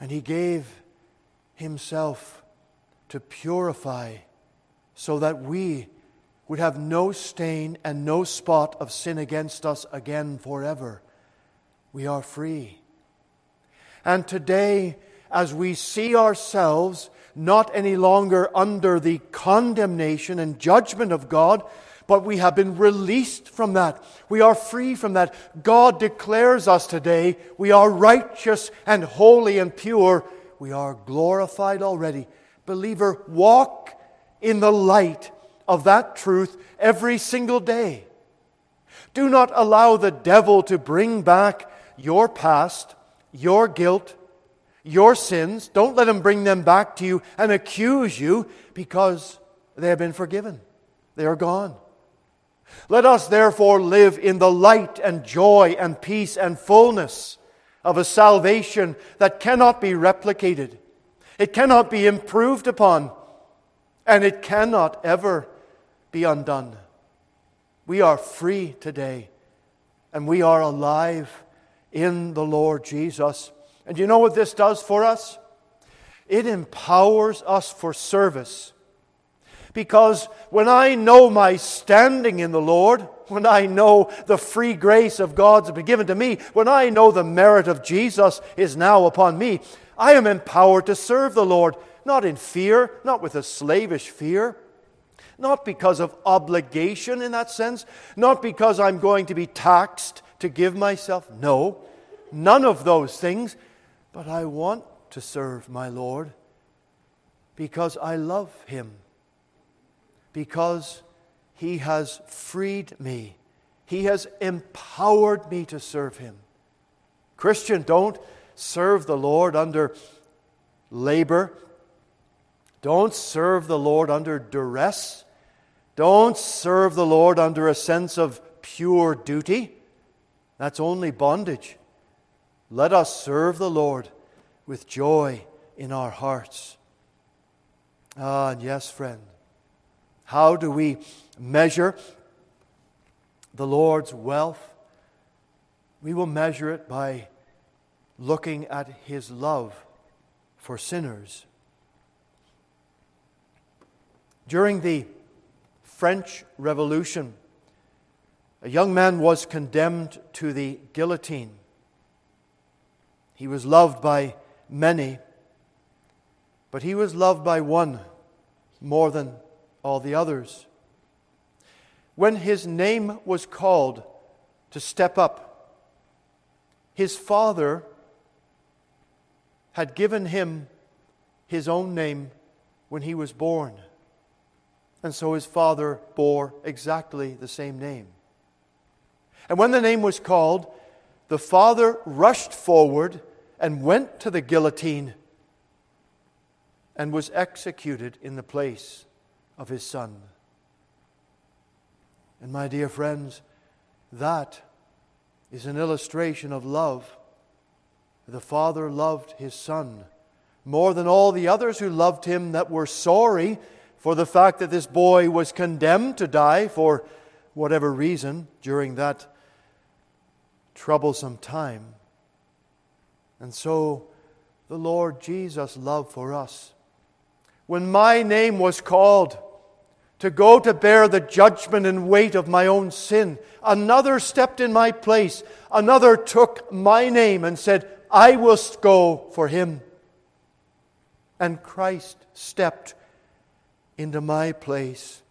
And He gave Himself to purify so that we would have no stain and no spot of sin against us again forever. We are free. And today, as we see ourselves not any longer under the condemnation and judgment of God, but we have been released from that. We are free from that. God declares us today we are righteous and holy and pure. We are glorified already. Believer, walk in the light of that truth every single day. Do not allow the devil to bring back your past, your guilt, your sins. Don't let them bring them back to you and accuse you because they have been forgiven. They are gone. Let us therefore live in the light and joy and peace and fullness of a salvation that cannot be replicated, it cannot be improved upon, and it cannot ever be undone. We are free today, and we are alive in the Lord Jesus. And you know what this does for us? It empowers us for service because when I know my standing in the Lord, when I know the free grace of God's been given to me, when I know the merit of Jesus is now upon me, I am empowered to serve the Lord, not in fear, not with a slavish fear, not because of obligation in that sense, not because I'm going to be taxed to give myself. No, none of those things. But I want to serve my Lord because I love Him because He has freed me. He has empowered me to serve Him. Christian, don't serve the Lord under labor. Don't serve the Lord under duress. Don't serve the Lord under a sense of pure duty. That's only bondage. Let us serve the Lord with joy in our hearts. Ah, and yes, friend, how do we measure the Lord's wealth? We will measure it by looking at his love for sinners. During the French Revolution, a young man was condemned to the guillotine. He was loved by many, but he was loved by one more than all the others. When his name was called to step up, his father had given him his own name when he was born. And so his father bore exactly the same name. And when the name was called, the father rushed forward and went to the guillotine and was executed in the place of his son. And my dear friends, that is an illustration of love. The Father loved his Son more than all the others who loved him that were sorry for the fact that this boy was condemned to die for whatever reason during that troublesome time. And so the Lord Jesus' love for us. When my name was called, to go to bear the judgment and weight of my own sin. Another stepped in my place. Another took my name and said, I will go for him. And Christ stepped into my place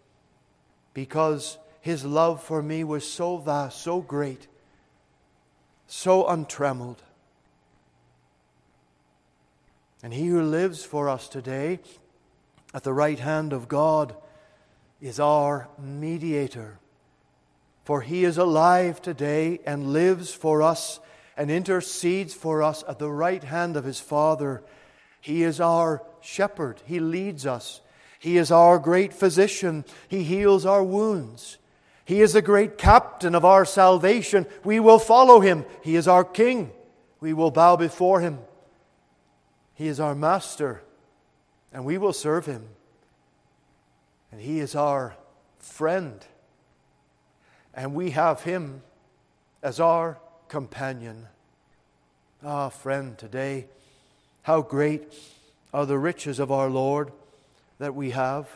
because his love for me was so vast, so great, so untrammeled. And he who lives for us today at the right hand of God is our mediator. For he is alive today and lives for us and intercedes for us at the right hand of his Father. He is our shepherd. He leads us. He is our great physician. He heals our wounds. He is the great captain of our salvation. We will follow him. He is our king. We will bow before him. He is our master, and we will serve him. And He is our friend. And we have Him as our companion. Ah, friend, today, how great are the riches of our Lord that we have.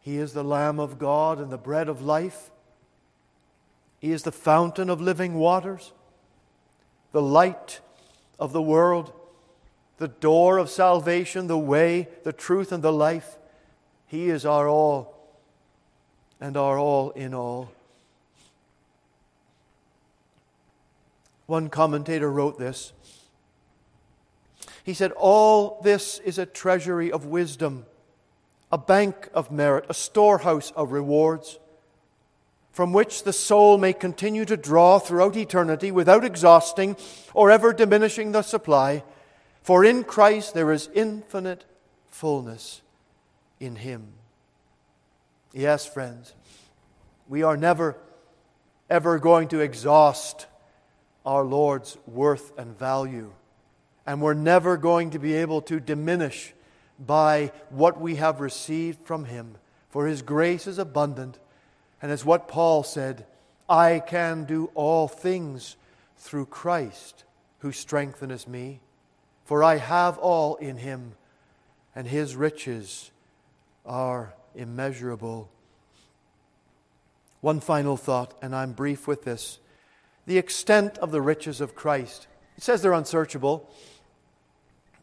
He is the Lamb of God and the bread of life. He is the fountain of living waters, the light of the world, the door of salvation, the way, the truth, and the life. He is our all and our all in all. One commentator wrote this. He said, All this is a treasury of wisdom, a bank of merit, a storehouse of rewards, from which the soul may continue to draw throughout eternity without exhausting or ever diminishing the supply. For in Christ there is infinite fullness in Him. Yes, friends, we are never, ever going to exhaust our Lord's worth and value. And we're never going to be able to diminish by what we have received from Him. For His grace is abundant. And it's what Paul said I can do all things through Christ who strengtheneth me. For I have all in Him, and His riches are immeasurable. One final thought, and I'm brief with this the extent of the riches of Christ. It says they're unsearchable.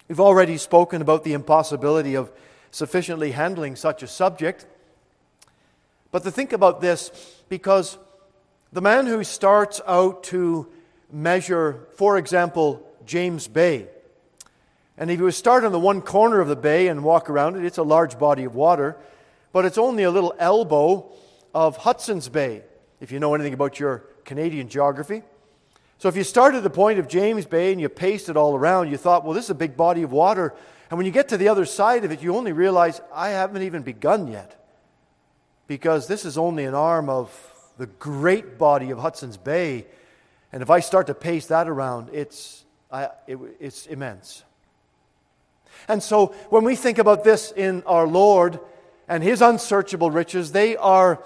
We've already spoken about the impossibility of sufficiently handling such a subject. But to think about this, because the man who starts out to measure, for example, James Bay, and if you start on the one corner of the bay and walk around it, it's a large body of water, but it's only a little elbow of Hudson's Bay, if you know anything about your Canadian geography. So if you started at the point of James Bay and you paced it all around, you thought, well, this is a big body of water. And when you get to the other side of it, you only realize, I haven't even begun yet. Because this is only an arm of the great body of Hudson's Bay. And if I start to pace that around, it's, I, it, it's immense. And so when we think about this in our Lord and his unsearchable riches, they are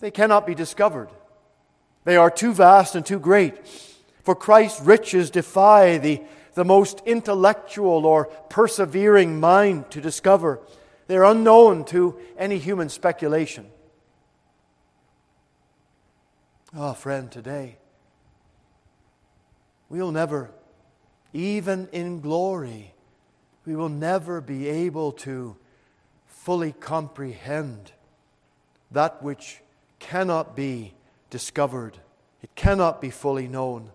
they cannot be discovered. They are too vast and too great. For Christ's riches defy the, the most intellectual or persevering mind to discover. They're unknown to any human speculation. Oh, friend, today, we'll never, even in glory, we will never be able to fully comprehend that which cannot be discovered, it cannot be fully known.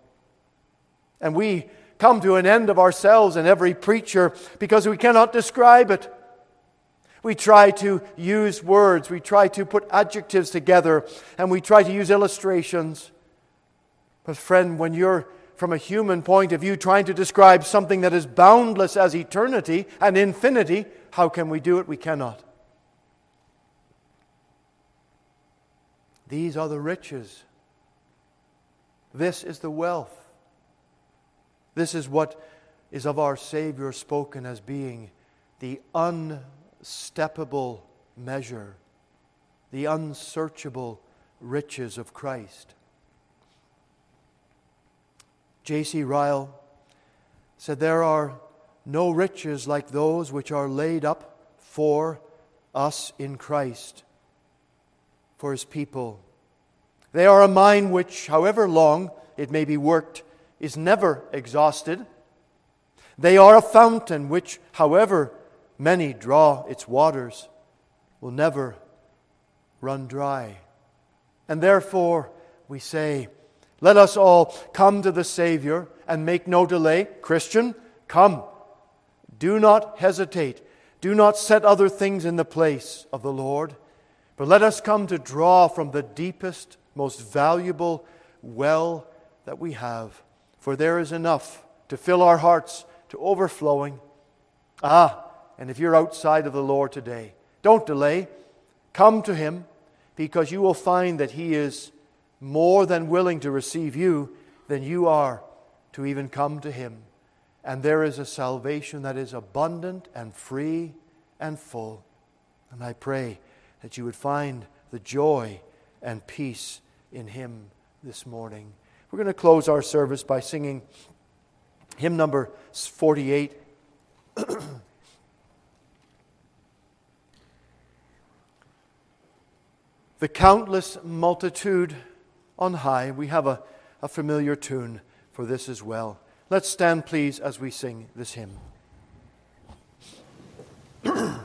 And we come to an end of ourselves and every preacher because we cannot describe it. We try to use words, we try to put adjectives together, and we try to use illustrations. But, friend, when you're from a human point of view trying to describe something that is boundless as eternity and infinity, how can we do it? We cannot. These are the riches. This is the wealth. This is what is of our Savior spoken as being the unsteppable measure, the unsearchable riches of Christ. J.C. Ryle said, There are no riches like those which are laid up for us in Christ, for his people. They are a mine which, however long it may be worked, is never exhausted. They are a fountain which, however many draw its waters, will never run dry. And therefore, we say, let us all come to the Savior and make no delay. Christian, come. Do not hesitate. Do not set other things in the place of the Lord, but let us come to draw from the deepest, most valuable well that we have. For there is enough to fill our hearts to overflowing. Ah, and if you're outside of the Lord today, don't delay. Come to Him because you will find that He is more than willing to receive you than you are to even come to Him. And there is a salvation that is abundant and free and full. And I pray that you would find the joy and peace in Him this morning. We're going to close our service by singing hymn number 48. the countless multitude on high. We have a, a familiar tune for this as well. Let's stand, please, as we sing this hymn.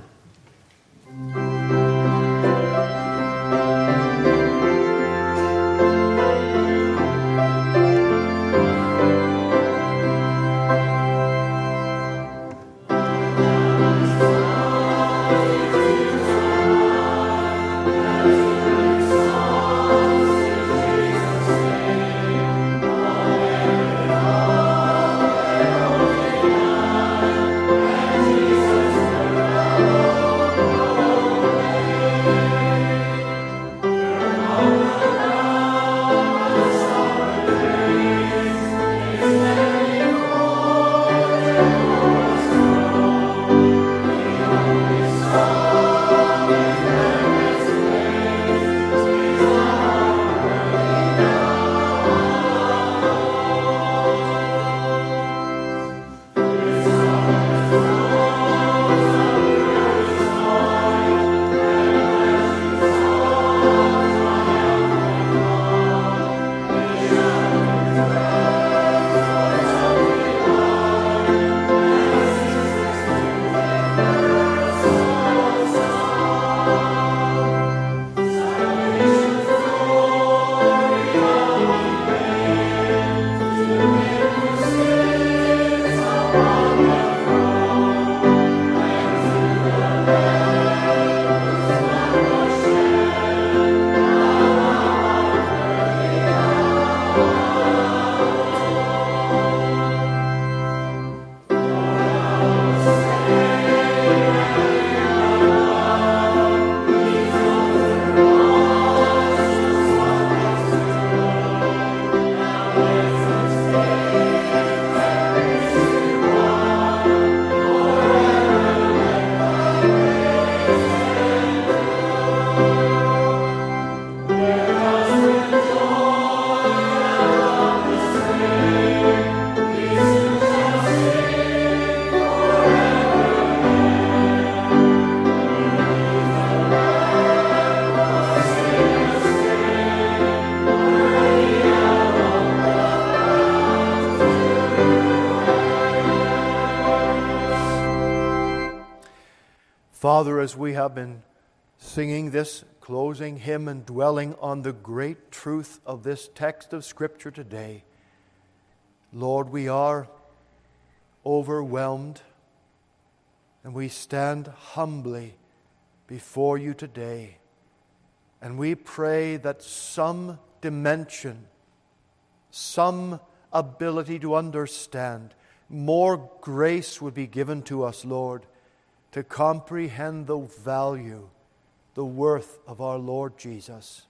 Father, as we have been singing this closing hymn and dwelling on the great truth of this text of Scripture today, Lord, we are overwhelmed. And we stand humbly before you today. And we pray that some dimension, some ability to understand, more grace would be given to us, Lord, to comprehend the value, the worth of our Lord Jesus.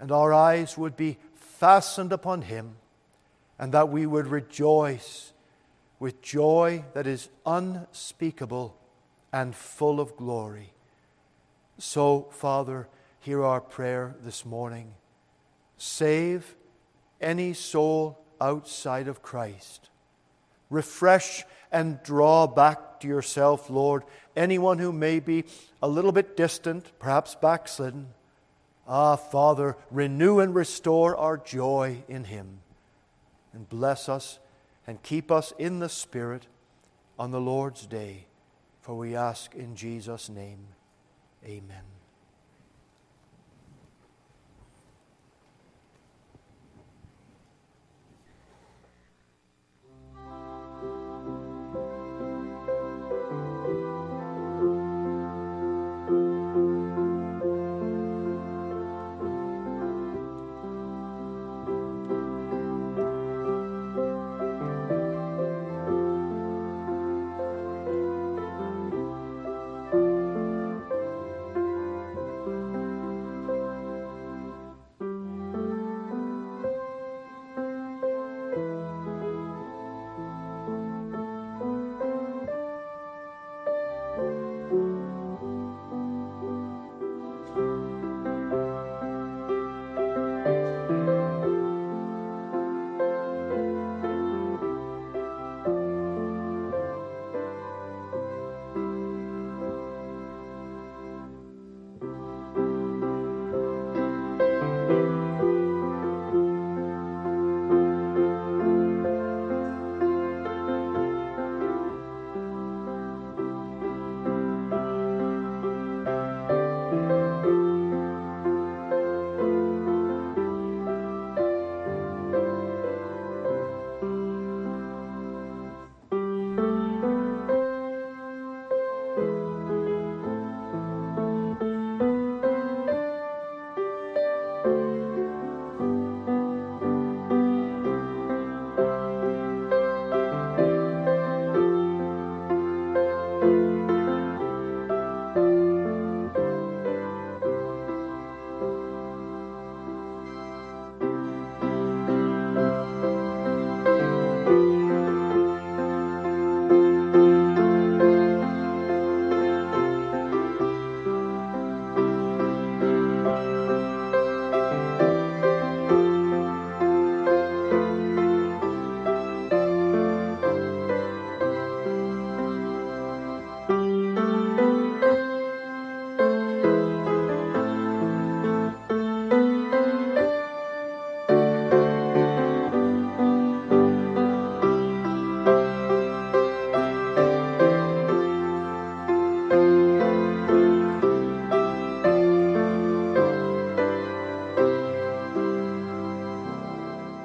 And our eyes would be fastened upon him, and that we would rejoice with joy that is unspeakable and full of glory. So, Father, hear our prayer this morning. Save any soul outside of Christ. Refresh and draw back to yourself, Lord, anyone who may be a little bit distant, perhaps backslidden. Ah, Father, renew and restore our joy in Him. And bless us and keep us in the Spirit on the Lord's day. For we ask in Jesus' name. Amen.